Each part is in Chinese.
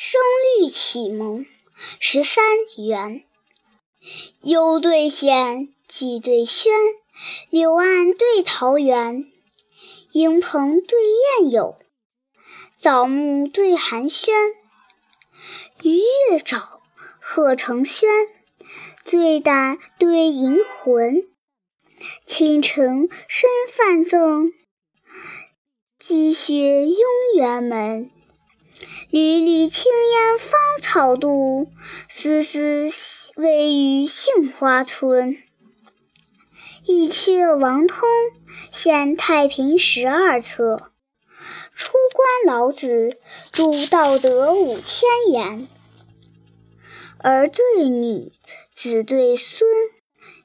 声律启蒙十三元，幽对县，蓟对轩，柳岸对桃源，莺鹏对燕友，枣木对寒暄。鱼跃沼，鹤成轩，醉胆对银魂。倾城身泛赠，积雪拥辕门。缕缕青烟芳草渡，丝丝微雨杏花村。一阙王通现太平十二册，出关老子著道德五千言。儿对女，子对孙，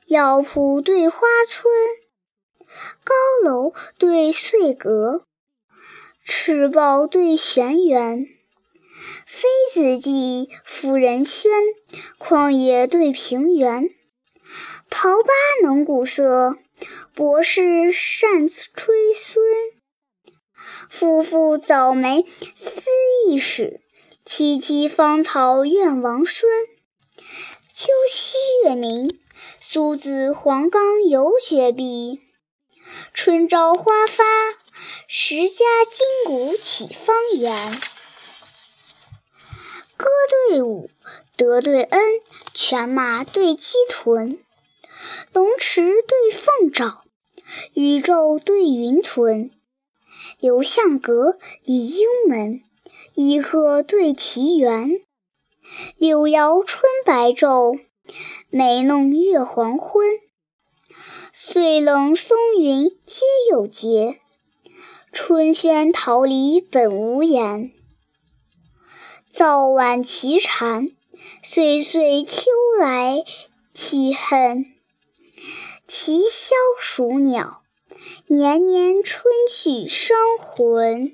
药铺对花村，高楼对翠阁，赤豹对玄垣。妃子记，夫人轩，旷野对平原。刨八能鼓瑟，博士善吹箫。夫妇早梅思易始，萋萋芳草怨王孙。秋夕月明，苏子黄冈游绝壁。春朝花发，十家金鼓起方圆。对舞，德对恩，犬马对鸡豚，龙池对凤爪，宇宙对云屯，刘向阁，李应门，一鹤对奇园，柳摇春白昼，梅弄月黄昏。岁冷松云皆有节，春轩桃李本无言。早晚齐蝉，岁岁秋来气恨。齐萧数鸟，年年春去生魂。